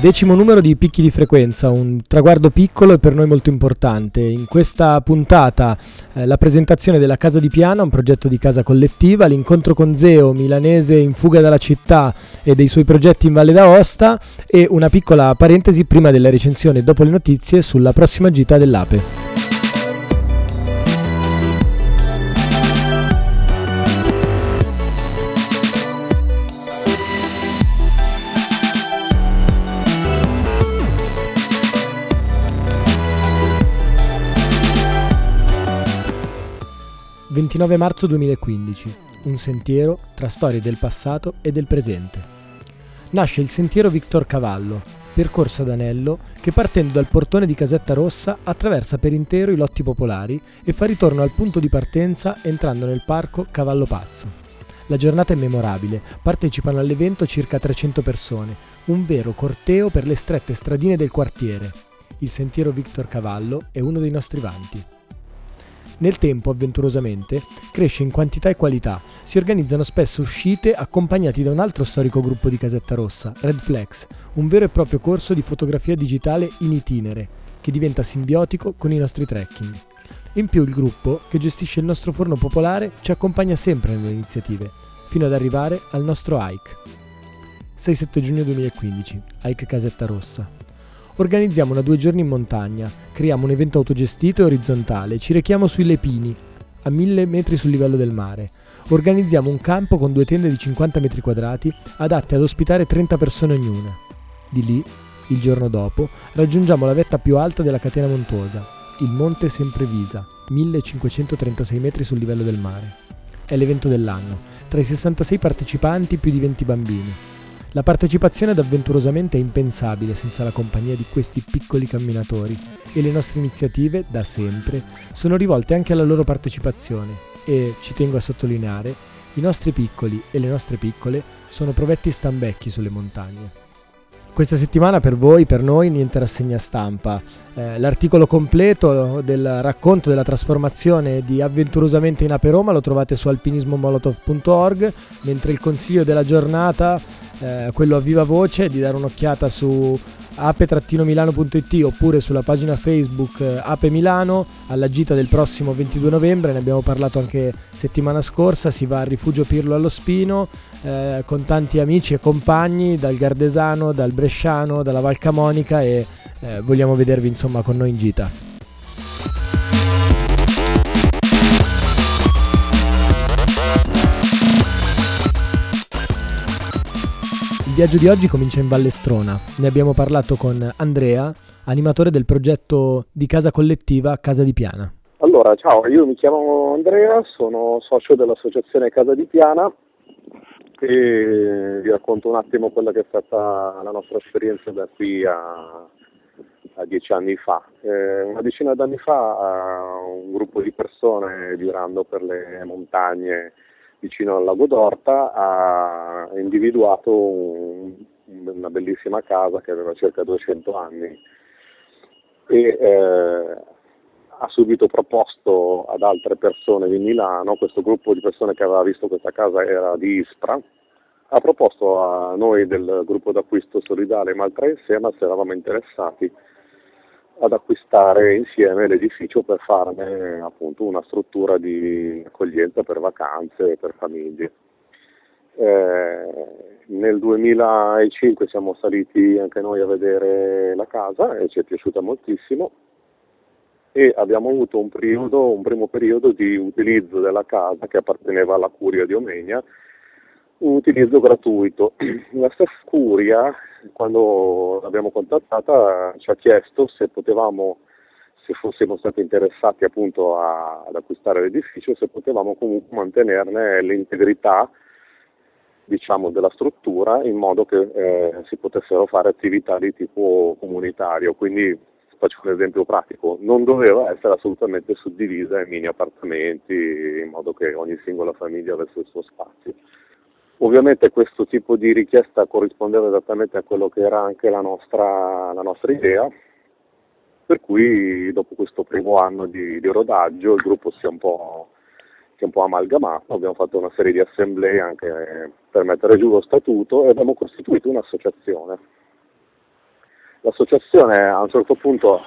Decimo numero di picchi di frequenza, un traguardo piccolo e per noi molto importante. In questa puntata eh, la presentazione della Casa di Piana, un progetto di casa collettiva, l'incontro con Zeo, milanese in fuga dalla città e dei suoi progetti in Valle d'Aosta e una piccola parentesi prima della recensione dopo le notizie sulla prossima gita dell'Ape. 29 marzo 2015. Un sentiero tra storie del passato e del presente. Nasce il sentiero Victor Cavallo, percorso ad anello che partendo dal portone di Casetta Rossa attraversa per intero i lotti popolari e fa ritorno al punto di partenza entrando nel parco Cavallo Pazzo. La giornata è memorabile, partecipano all'evento circa 300 persone, un vero corteo per le strette stradine del quartiere. Il sentiero Victor Cavallo è uno dei nostri vanti. Nel tempo, avventurosamente, cresce in quantità e qualità. Si organizzano spesso uscite accompagnati da un altro storico gruppo di Casetta Rossa, Red Flex, un vero e proprio corso di fotografia digitale in itinere, che diventa simbiotico con i nostri trekking. In più il gruppo, che gestisce il nostro forno popolare, ci accompagna sempre nelle iniziative, fino ad arrivare al nostro hike. 6-7 giugno 2015, hike Casetta Rossa. Organizziamo una due giorni in montagna, creiamo un evento autogestito e orizzontale, ci rechiamo sui Lepini, a 1000 metri sul livello del mare. Organizziamo un campo con due tende di 50 metri quadrati, adatte ad ospitare 30 persone ognuna. Di lì, il giorno dopo, raggiungiamo la vetta più alta della catena montuosa, il Monte Semprevisa, 1536 metri sul livello del mare. È l'evento dell'anno, tra i 66 partecipanti più di 20 bambini. La partecipazione ad Avventurosamente è impensabile senza la compagnia di questi piccoli camminatori e le nostre iniziative, da sempre, sono rivolte anche alla loro partecipazione e, ci tengo a sottolineare, i nostri piccoli e le nostre piccole sono provetti stambecchi sulle montagne. Questa settimana per voi, per noi, niente rassegna stampa. Eh, l'articolo completo del racconto della trasformazione di Avventurosamente in Ape Roma lo trovate su alpinismomolotov.org, mentre il consiglio della giornata eh, quello a viva voce, di dare un'occhiata su ape-milano.it oppure sulla pagina Facebook eh, Ape Milano alla gita del prossimo 22 novembre, ne abbiamo parlato anche settimana scorsa, si va al rifugio Pirlo allo Spino eh, con tanti amici e compagni dal Gardesano, dal Bresciano, dalla Val Camonica e eh, vogliamo vedervi insomma con noi in gita. Viaggio di oggi comincia in Vallestrona. Ne abbiamo parlato con Andrea, animatore del progetto di casa collettiva Casa di Piana. Allora, ciao, io mi chiamo Andrea, sono socio dell'associazione Casa di Piana e vi racconto un attimo quella che è stata la nostra esperienza da qui a, a dieci anni fa. Eh, una decina d'anni fa un gruppo di persone girando per le montagne vicino al lago d'Orta ha individuato un, una bellissima casa che aveva circa 200 anni e eh, ha subito proposto ad altre persone di Milano, questo gruppo di persone che aveva visto questa casa era di Ispra, ha proposto a noi del gruppo d'acquisto solidale Maltra insieme se eravamo interessati ad acquistare insieme l'edificio per farne appunto una struttura di accoglienza per vacanze e per famiglie. Eh, nel 2005 siamo saliti anche noi a vedere la casa e ci è piaciuta moltissimo e abbiamo avuto un, periodo, un primo periodo di utilizzo della casa che apparteneva alla curia di Omegna un utilizzo gratuito. La stessa curia, quando l'abbiamo contattata, ci ha chiesto se potevamo, se fossimo stati interessati appunto a, ad acquistare l'edificio, se potevamo comunque mantenerne l'integrità diciamo, della struttura in modo che eh, si potessero fare attività di tipo comunitario, quindi faccio un esempio pratico, non doveva essere assolutamente suddivisa in mini appartamenti in modo che ogni singola famiglia avesse il suo spazio. Ovviamente questo tipo di richiesta corrispondeva esattamente a quello che era anche la nostra, la nostra idea, per cui dopo questo primo anno di, di rodaggio il gruppo si è un po' un po' amalgamato, abbiamo fatto una serie di assemblee anche per mettere giù lo statuto e abbiamo costituito un'associazione. L'associazione a un certo punto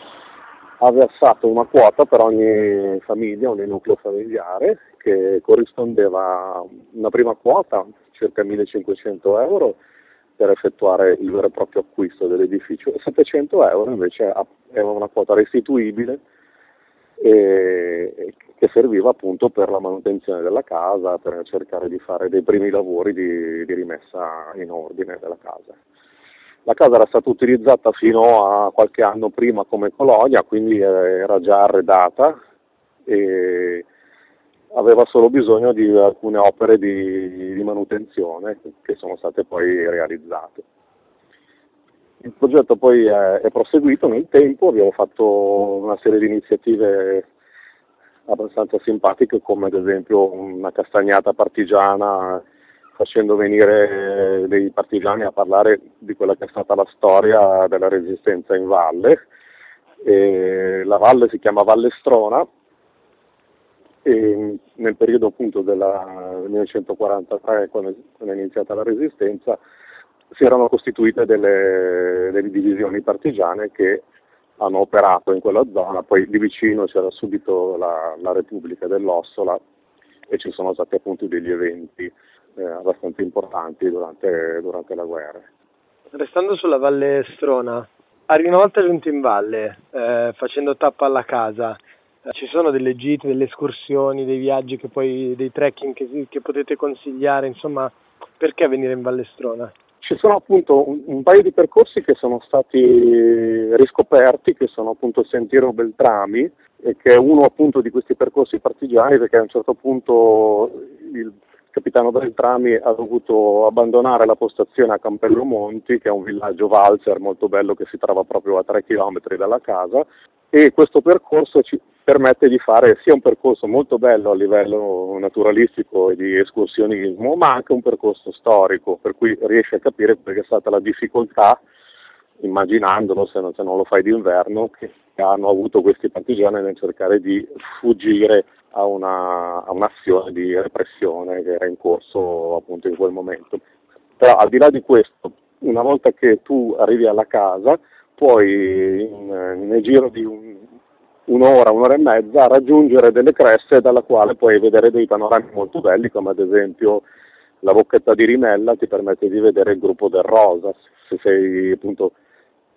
ha versato una quota per ogni famiglia, ogni nucleo familiare, che corrispondeva a una prima quota, circa 1500 euro, per effettuare il vero e proprio acquisto dell'edificio e 700 euro invece era una quota restituibile e, che serviva appunto per la manutenzione della casa, per cercare di fare dei primi lavori di, di rimessa in ordine della casa. La casa era stata utilizzata fino a qualche anno prima come colonia, quindi era già arredata e aveva solo bisogno di alcune opere di, di manutenzione che sono state poi realizzate. Il progetto poi è, è, proseguito nel tempo, abbiamo fatto una serie di iniziative abbastanza simpatiche come ad esempio una castagnata partigiana facendo venire dei partigiani a parlare di quella che è stata la storia della resistenza in valle. E la valle si chiama Valle Strona e nel periodo appunto del 1943 quando è iniziata la resistenza si erano costituite delle, delle divisioni partigiane che hanno operato in quella zona, poi di vicino c'era subito la, la Repubblica dell'Ossola e ci sono stati appunto degli eventi eh, abbastanza importanti durante, durante, la guerra. Restando sulla Valle Strona, arrivi una volta giunto in valle, eh, facendo tappa alla casa, ci sono delle gite, delle escursioni, dei viaggi, poi, dei trekking che, che potete consigliare, insomma, perché venire in Valle Strona? Ci sono appunto un, un, paio di percorsi che sono stati riscoperti, che sono appunto il Sentiero Beltrami, che è uno appunto di questi percorsi partigiani, perché a un certo punto il capitano Beltrami ha dovuto abbandonare la postazione a Campello Monti, che è un villaggio valzer molto bello che si trova proprio a 3 km dalla casa, e questo percorso ci permette di fare sia un percorso molto bello a livello naturalistico e di escursionismo, ma anche un percorso storico, per cui riesci a capire quella è stata la difficoltà, immaginandolo se non, se non lo fai d'inverno, che hanno avuto questi partigiani nel cercare di fuggire a, una, a un'azione di repressione che era in corso appunto in quel momento. Però al di là di questo, una volta che tu arrivi alla casa, puoi nel giro di un, un'ora, un'ora e mezza raggiungere delle creste dalla quale puoi vedere dei panorami molto belli, come ad esempio la bocchetta di Rimella ti permette di vedere il gruppo del Rosa, se sei appunto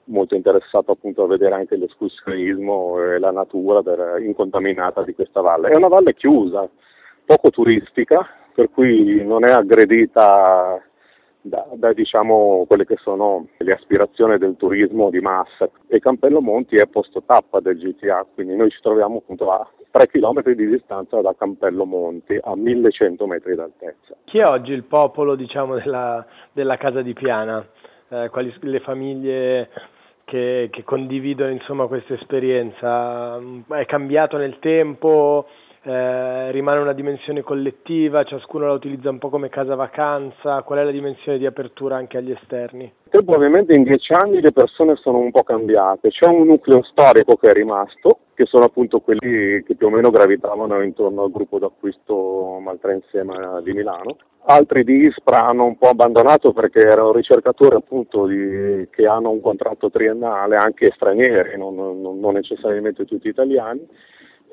molto interessato appunto a vedere anche l'escursionismo e la natura del, incontaminata di questa valle. È una valle chiusa, poco turistica, per cui non è aggredita da, da diciamo, quelle che sono le aspirazioni del turismo di massa e Campello Monti è posto tappa del GTA, quindi noi ci troviamo appunto a 3 km di distanza da Campello Monti, a 1100 metri d'altezza. Chi è oggi il popolo diciamo, della, della Casa di Piana? Eh, quali le famiglie che, che condividono insomma, questa esperienza? È cambiato nel tempo? Eh, rimane una dimensione collettiva, ciascuno la utilizza un po' come casa vacanza, qual è la dimensione di apertura anche agli esterni? Ovviamente in dieci anni le persone sono un po' cambiate, c'è un nucleo storico che è rimasto, che sono appunto quelli che più o meno gravitavano intorno al gruppo d'acquisto Maltra Insieme di Milano. Altri di Ispra hanno un po' abbandonato perché erano ricercatori appunto di, che hanno un contratto triennale, anche stranieri, non, non necessariamente tutti italiani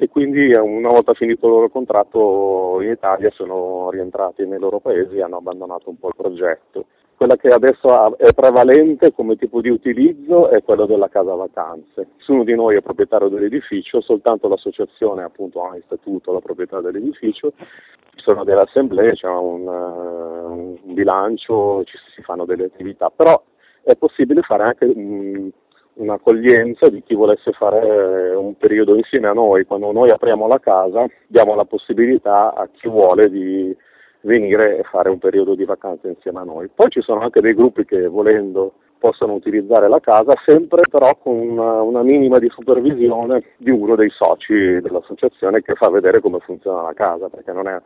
e quindi eh, una volta finito il loro contratto in Italia sono rientrati nei loro paesi e hanno abbandonato un po' il progetto. Quella che adesso è prevalente come tipo di utilizzo è quella della casa vacanze. Nessuno di noi è proprietario dell'edificio, soltanto l'associazione appunto ha in statuto la proprietà dell'edificio, ci sono delle assemblee, c'è un, uh, un bilancio, ci si fanno delle attività, però è possibile fare anche um, un'accoglienza di chi volesse fare eh, un periodo insieme a noi. Quando noi apriamo la casa diamo la possibilità a chi vuole di venire e fare un periodo di vacanza insieme a noi. Poi ci sono anche dei gruppi che volendo possano utilizzare la casa, sempre però con una, una, minima di supervisione di uno dei soci dell'associazione che fa vedere come funziona la casa, perché non è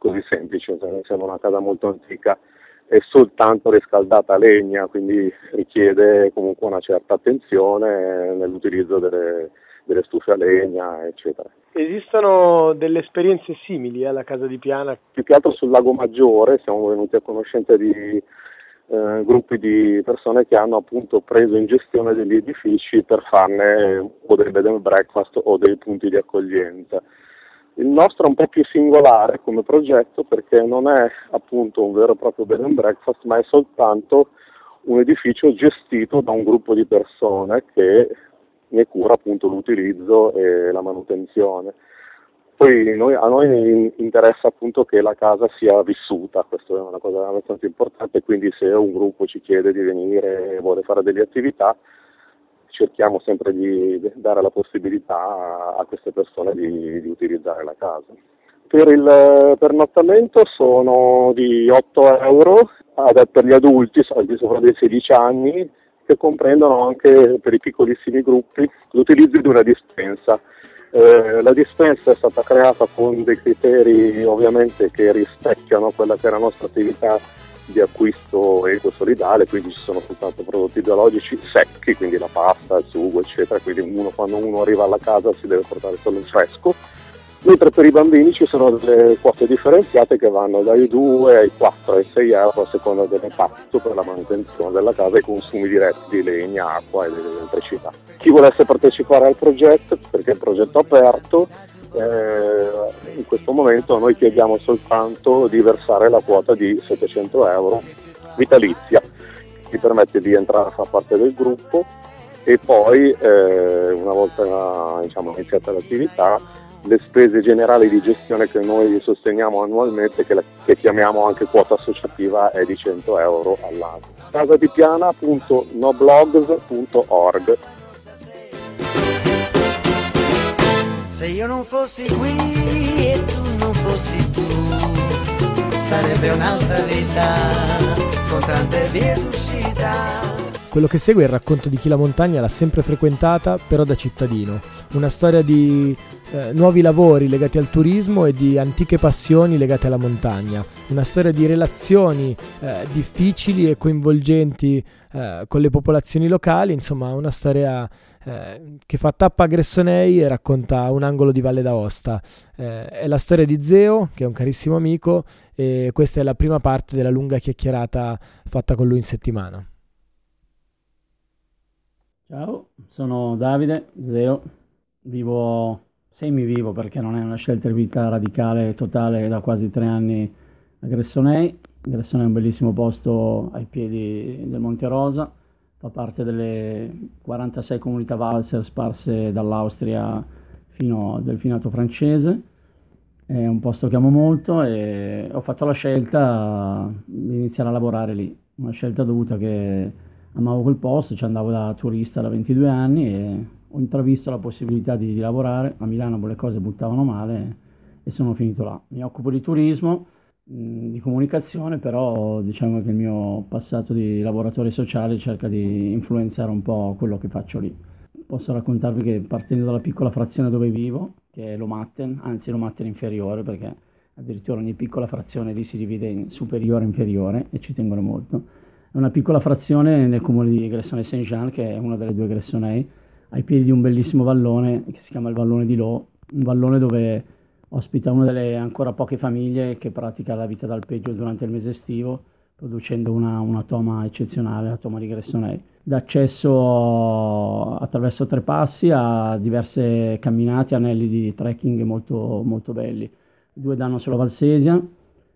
così semplice, essendo una casa molto antica è soltanto riscaldata a legna, quindi richiede comunque una certa attenzione nell'utilizzo delle, delle stufe a legna, eccetera. Esistono delle esperienze simili alla casa di Piana? Più che altro sul Lago Maggiore siamo venuti a conoscenza di eh, gruppi di persone che hanno appunto preso in gestione degli edifici per farne o dei bed and breakfast o dei punti di accoglienza. Il nostro è un po' più singolare come progetto perché non è appunto un vero e proprio bed and breakfast, ma è soltanto un edificio gestito da un gruppo di persone che ne cura appunto l'utilizzo e la manutenzione. Poi noi, a noi interessa appunto che la casa sia vissuta, questa è una cosa abbastanza importante, quindi se un gruppo ci chiede di venire e vuole fare delle attività, cerchiamo sempre di dare la possibilità a queste persone di, di utilizzare la casa. Per il pernottamento sono di 8 euro per gli adulti al di sopra dei 16 anni che comprendono anche per i piccolissimi gruppi l'utilizzo di una dispensa eh, la dispensa è stata creata con dei criteri ovviamente che rispecchiano quella che è la nostra attività di acquisto eco solidale, quindi ci sono soltanto prodotti biologici secchi, quindi la pasta, il sugo, eccetera, quindi uno, quando uno arriva alla casa si deve portare solo il fresco mentre per i bambini ci sono delle quote differenziate che vanno dai 2 ai 4 ai 6 euro a seconda dell'impatto per la manutenzione della casa e i consumi diretti di legna, acqua ed elettricità. Chi volesse partecipare al progetto, perché è un progetto aperto, eh, in questo momento noi chiediamo soltanto di versare la quota di 700 euro vitalizia, che permette di entrare a far parte del gruppo e poi eh, una volta diciamo, iniziata l'attività le spese generali di gestione che noi sosteniamo annualmente, che, la, che chiamiamo anche quota associativa, è di 100 euro all'anno. casadipiana.noblogs.org Se io non fossi qui e tu non fossi tu, sarebbe un'altra vita con tante vie d'uscita. Quello che segue è il racconto di chi la montagna l'ha sempre frequentata, però da cittadino. Una storia di eh, nuovi lavori legati al turismo e di antiche passioni legate alla montagna. Una storia di relazioni eh, difficili e coinvolgenti eh, con le popolazioni locali, insomma una storia eh, che fa tappa a Gressonei e racconta un angolo di Valle d'Aosta. Eh, è la storia di Zeo, che è un carissimo amico, e questa è la prima parte della lunga chiacchierata fatta con lui in settimana. Ciao, sono Davide, Zeo, vivo, semi-vivo perché non è una scelta di vita radicale totale da quasi tre anni a Gressonei. Gressonei è un bellissimo posto ai piedi del Monte Rosa, fa parte delle 46 comunità valser sparse dall'Austria fino al delfinato francese. È un posto che amo molto e ho fatto la scelta di iniziare a lavorare lì, una scelta dovuta che amavo quel posto, ci andavo da turista da 22 anni e ho intravisto la possibilità di, di lavorare. A Milano le cose buttavano male e sono finito là. Mi occupo di turismo, di comunicazione, però diciamo che il mio passato di lavoratore sociale cerca di influenzare un po' quello che faccio lì. Posso raccontarvi che partendo dalla piccola frazione dove vivo, che è l'Omatten, anzi l'Omatten inferiore, perché addirittura ogni piccola frazione lì si divide in superiore e inferiore e ci tengono molto è una piccola frazione nel comune di Gressone Saint-Jean, che è una delle due Gressonei, ai piedi di un bellissimo vallone che si chiama il Vallone di Lo, un vallone dove ospita una delle ancora poche famiglie che pratica la vita d'alpeggio durante il mese estivo, producendo una, una toma eccezionale, la toma di Gressonei. D'accesso attraverso tre passi a diverse camminate, anelli di trekking molto, molto belli. Due danno sulla Valsesia,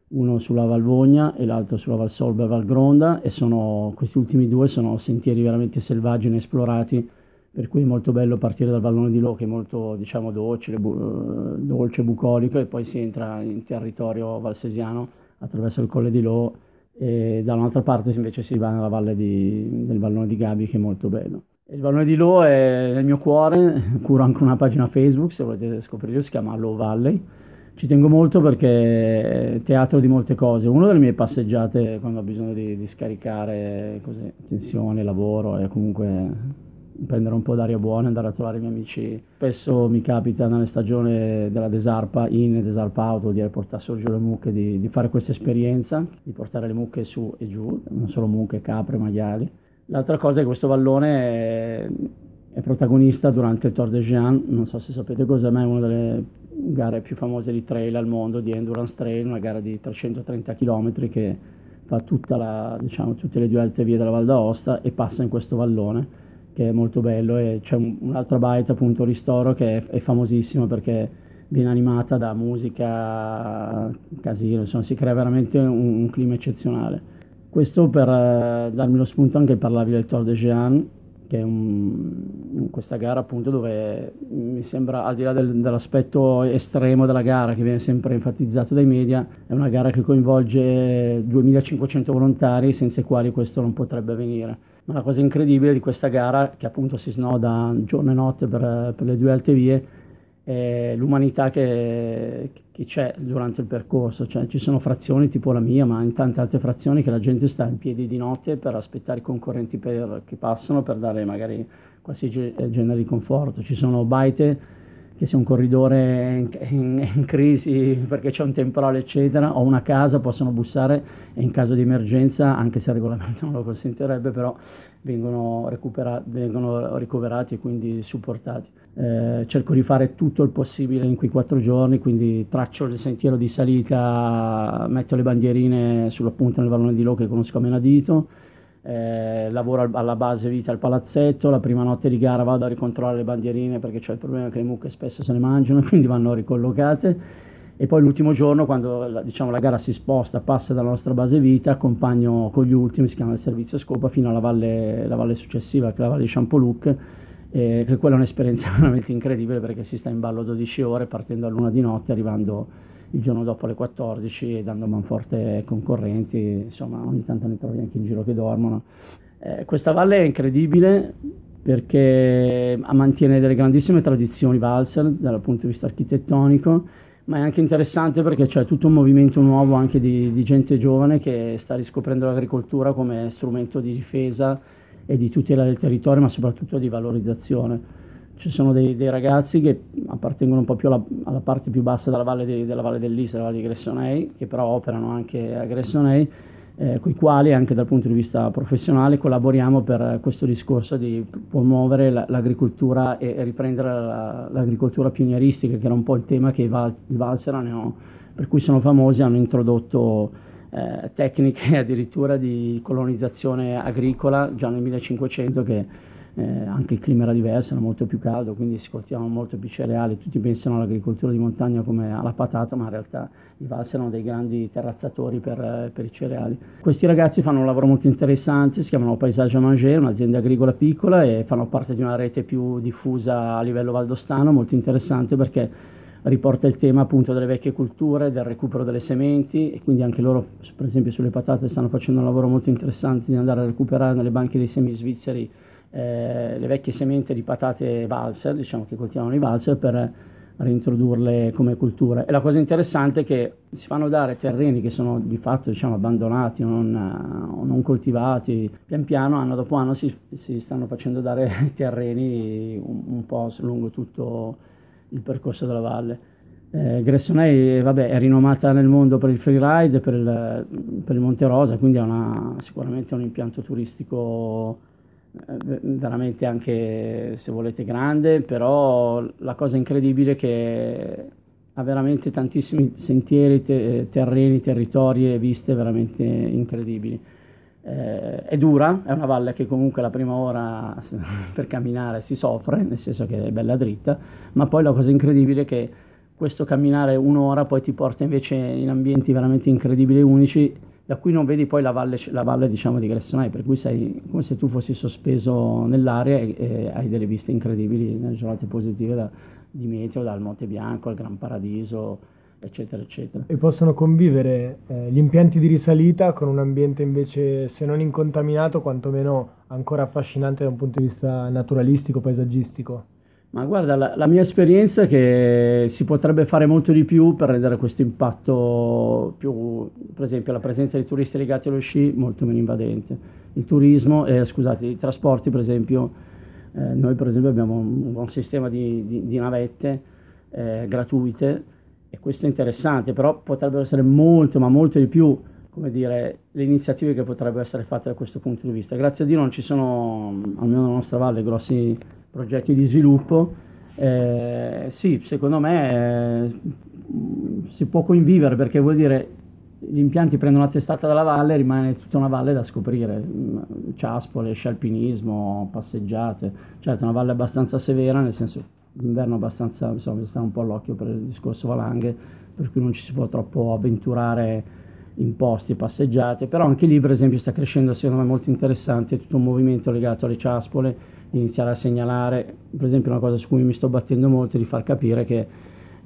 uno sulla Valvogna e l'altro sulla Val Solba e Val Gronda e sono, questi ultimi due sono sentieri veramente selvaggi inesplorati per cui è molto bello partire dal vallone di Lo che è molto diciamo dolce, bu- dolce bucolico e poi si entra in territorio valsesiano attraverso il colle di Lo e da un'altra parte invece si va nella valle di, del vallone di Gabi che è molto bello. Il vallone di Lo è nel mio cuore, curo anche una pagina Facebook se volete scoprirlo, si chiama Low Valley ci tengo molto perché è teatro di molte cose. Una delle mie passeggiate quando ho bisogno di, di scaricare così, tensione, lavoro e comunque prendere un po' d'aria buona, andare a trovare i miei amici. Spesso mi capita nelle stagioni della Desarpa in e Desarpa vuol dire portare su giù le mucche, di, di, fare questa esperienza, di portare le mucche su e giù, non solo mucche, capre, maiali. L'altra cosa è che questo vallone è, è protagonista durante il Tour de Jean, non so se sapete cos'è, ma è una delle gare più famose di trail al mondo, di Endurance Trail, una gara di 330 km che fa la, diciamo, tutte le due alte vie della Val d'Aosta e passa in questo vallone che è molto bello e c'è un, un'altra baita appunto Ristoro che è, è famosissimo perché viene animata da musica casino, insomma si crea veramente un, un clima eccezionale. Questo per eh, darmi lo spunto anche parlavi del Tour de Jean, che è un, questa gara appunto dove mi sembra al di là del, dell'aspetto estremo della gara che viene sempre enfatizzato dai media, è una gara che coinvolge 2500 volontari senza i quali questo non potrebbe avvenire ma la cosa incredibile di questa gara, che appunto si snoda giorno e notte per, per le due alte vie, è l'umanità che, che, c'è durante il percorso. Cioè, ci sono frazioni tipo la mia, ma in tante altre frazioni che la gente sta in piedi di notte per aspettare i concorrenti per, che passano per dare magari qualsiasi genere di conforto. Ci sono baite che sia un corridore in, in, in, crisi perché c'è un temporale eccetera o una casa possono bussare e in caso di emergenza anche se il regolamento non lo consentirebbe però vengono, vengono ricoverati e quindi supportati. Eh, cerco di fare tutto il possibile in quei quattro giorni quindi traccio il sentiero di salita metto le bandierine sulla punta nel vallone di Lo che conosco a menadito eh, lavoro alla base vita al palazzetto, la prima notte di gara vado a ricontrollare le bandierine perché c'è il problema che le mucche spesso se ne mangiano, quindi vanno ricollocate. E poi l'ultimo giorno quando diciamo, la gara si sposta, passa dalla nostra base vita, accompagno con gli ultimi, si chiama il servizio scopa, fino alla valle, valle successiva che è la valle di Champoluc, eh, che quella è un'esperienza veramente incredibile perché si sta in ballo 12 ore partendo a luna di notte, arrivando il giorno dopo alle 14 dando manforte ai concorrenti, insomma ogni tanto ne trovi anche in giro che dormono. Eh, questa valle è incredibile perché mantiene delle grandissime tradizioni valser dal punto di vista architettonico, ma è anche interessante perché c'è tutto un movimento nuovo anche di, di gente giovane che sta riscoprendo l'agricoltura come strumento di difesa e di tutela del territorio, ma soprattutto di valorizzazione ci sono dei, dei, ragazzi che appartengono un po' più alla, alla parte più bassa della valle, di, della valle dell'Isla, la valle di Gressonei, che però operano anche a Gressonei, eh, con i quali anche dal punto di vista professionale collaboriamo per questo discorso di promuovere la, l'agricoltura e, e riprendere la, l'agricoltura pionieristica, che era un po' il tema che i, Val, i Valser hanno, per cui sono famosi, hanno introdotto eh, tecniche addirittura di colonizzazione agricola già nel 1500 che eh, anche il clima era diverso, era molto più caldo, quindi si coltivavano molto più cereali, tutti pensano all'agricoltura di montagna come alla patata, ma in realtà i Vals erano dei grandi terrazzatori per, per, i cereali. Questi ragazzi fanno un lavoro molto interessante, si chiamano Paesage à Manger, un'azienda agricola piccola e fanno parte di una rete più diffusa a livello valdostano, molto interessante perché riporta il tema appunto delle vecchie culture, del recupero delle sementi e quindi anche loro per esempio sulle patate stanno facendo un lavoro molto interessante di andare a recuperare nelle banche dei semi svizzeri eh, le vecchie sementi di patate valser, diciamo che coltivano i valser per reintrodurle come cultura. E la cosa interessante è che si fanno dare terreni che sono di fatto diciamo, abbandonati o non, non, coltivati, pian piano, anno dopo anno, si, si stanno facendo dare terreni un, un, po' lungo tutto il percorso della valle. Eh, Gressonei vabbè, è rinomata nel mondo per il freeride, per il, per il Monte Rosa, quindi è sicuramente un impianto turistico veramente anche se volete grande, però la cosa incredibile è che ha veramente tantissimi sentieri, te- terreni, territori e viste veramente incredibili. Eh, è dura, è una valle che comunque la prima ora per camminare si soffre, nel senso che è bella dritta, ma poi la cosa incredibile è che questo camminare un'ora poi ti porta invece in ambienti veramente incredibili e unici da cui non vedi poi la valle, la valle diciamo, di Gressonai, per cui sei come se tu fossi sospeso nell'aria e, e hai delle viste incredibili nelle giornate positive da, di meteo, dal Monte Bianco al Gran Paradiso, eccetera, eccetera. E possono convivere eh, gli impianti di risalita con un ambiente invece, se non incontaminato, quantomeno ancora affascinante da un punto di vista naturalistico, paesaggistico? Ma guarda, la, la, mia esperienza è che si potrebbe fare molto di più per rendere questo impatto più, per esempio, la presenza di turisti legati allo sci molto meno invadente. Il turismo, eh, scusate, i trasporti, per esempio, eh, noi per esempio abbiamo un buon sistema di, di, di navette eh, gratuite e questo è interessante, però potrebbero essere molto, ma molto di più, come dire, le iniziative che potrebbero essere fatte da questo punto di vista. Grazie a Dio non ci sono, almeno nella nostra valle, grossi progetti di sviluppo, eh, sì, secondo me eh, si può convivere perché vuol dire gli impianti prendono la testata dalla valle rimane tutta una valle da scoprire, ciaspole, scialpinismo, passeggiate, certo una valle abbastanza severa, nel senso d'inverno abbastanza, bisogna stare un po' all'occhio per il discorso valanghe, per cui non ci si può troppo avventurare in posti passeggiate, però anche lì per esempio sta crescendo secondo me molto interessante tutto un movimento legato alle ciaspole, iniziare a segnalare, per esempio una cosa su cui mi sto battendo molto, di far capire che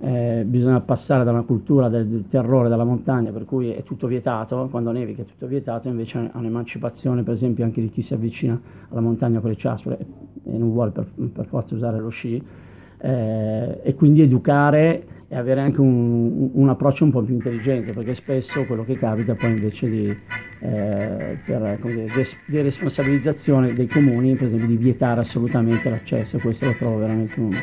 eh, bisogna passare da una cultura del, del, terrore della montagna, per cui è tutto vietato, quando nevica è tutto vietato, invece a un'emancipazione per esempio anche di chi si avvicina alla montagna con le ciaspole e non vuole per, per forza usare lo sci, eh, e quindi educare e avere anche un, un, approccio un po' più intelligente, perché spesso quello che capita poi invece di eh, per dire, des- responsabilizzazione dei comuni, per esempio di vietare assolutamente l'accesso, questo lo trovo veramente un,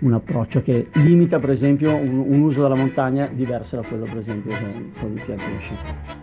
un approccio che limita per esempio un, un, uso della montagna diverso da quello per esempio con il pianto di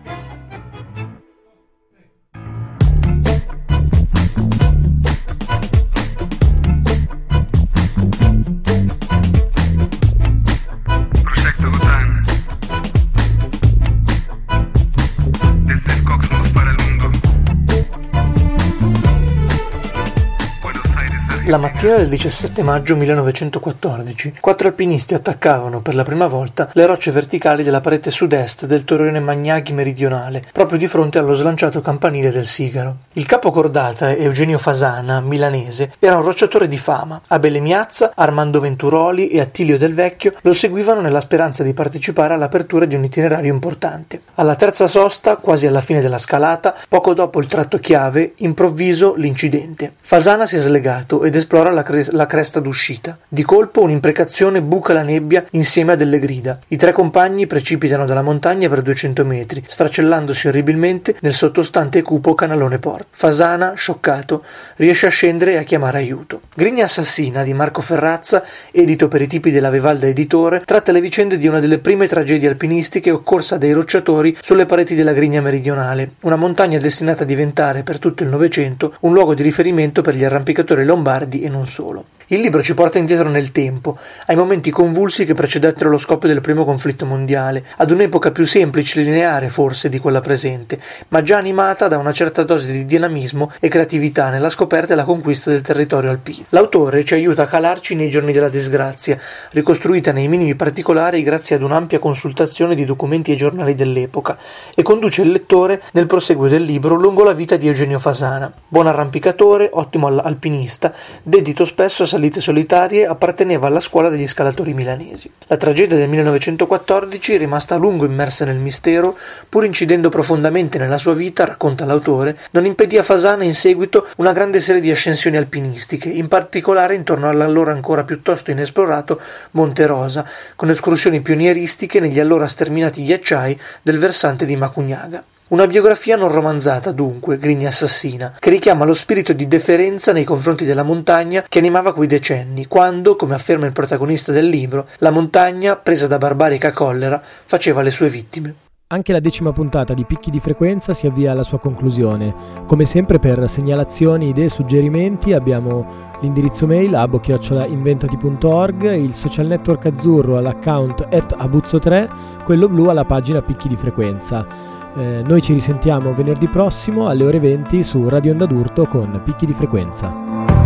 sci. La mattina del 17 maggio 1914, quattro alpinisti attaccavano per la prima volta le rocce verticali della parete sud-est del torrione Magnaghi meridionale, proprio di fronte allo slanciato campanile del Sigaro. Il capo cordata, Eugenio Fasana, milanese, era un rocciatore di fama. Abele Miazza, Armando Venturoli e Attilio Del Vecchio lo seguivano nella speranza di partecipare all'apertura di un itinerario importante. Alla terza sosta, quasi alla fine della scalata, poco dopo il tratto chiave, improvviso l'incidente. Fasana si è slegato ed esplora la, cre- la cresta d'uscita. Di colpo un'imprecazione buca la nebbia insieme a delle grida. I tre compagni precipitano dalla montagna per 200 metri, sfracellandosi orribilmente nel sottostante e cupo canalone Port. Fasana, scioccato, riesce a scendere e a chiamare aiuto. Grigna assassina di Marco Ferrazza, edito per i tipi della Vivalda Editore, tratta le vicende di una delle prime tragedie alpinistiche occorsa dai rocciatori sulle pareti della Grigna meridionale, una montagna destinata a diventare per tutto il Novecento un luogo di riferimento per gli arrampicatori lombardi e non solo. Il libro ci porta indietro nel tempo, ai momenti convulsi che precedettero lo scoppio del primo conflitto mondiale, ad un'epoca più semplice e lineare forse di quella presente, ma già animata da una certa dose di dinamismo e creatività nella scoperta e la conquista del territorio alpino. L'autore ci aiuta a calarci nei giorni della disgrazia, ricostruita nei minimi particolari grazie ad un'ampia consultazione di documenti e giornali dell'epoca, e conduce il lettore nel proseguo del libro lungo la vita di Eugenio Fasana. Buon arrampicatore, ottimo alpinista, dedito spesso a salite solitarie, apparteneva alla scuola degli scalatori milanesi. La tragedia del 1914, rimasta a lungo immersa nel mistero, pur incidendo profondamente nella sua vita, racconta l'autore, non impedì a Fasana in seguito una grande serie di ascensioni alpinistiche, in particolare intorno all'allora ancora piuttosto inesplorato Monte Rosa, con escursioni pionieristiche negli allora sterminati ghiacciai del versante di Macugnaga. Una biografia non romanzata, dunque, Grigna assassina, che richiama lo spirito di deferenza nei confronti della montagna che animava quei decenni, quando, come afferma il protagonista del libro, la montagna, presa da barbarica collera, faceva le sue vittime. Anche la decima puntata di Picchi di Frequenza si avvia alla sua conclusione. Come sempre per segnalazioni, idee e suggerimenti abbiamo l'indirizzo mail abo-inventati.org, il social network azzurro all'account at abuzzo3, quello blu alla pagina Picchi di Frequenza. Eh, noi ci risentiamo venerdì prossimo alle ore 20 su Radio Onda d'Urto con Picchi di Frequenza.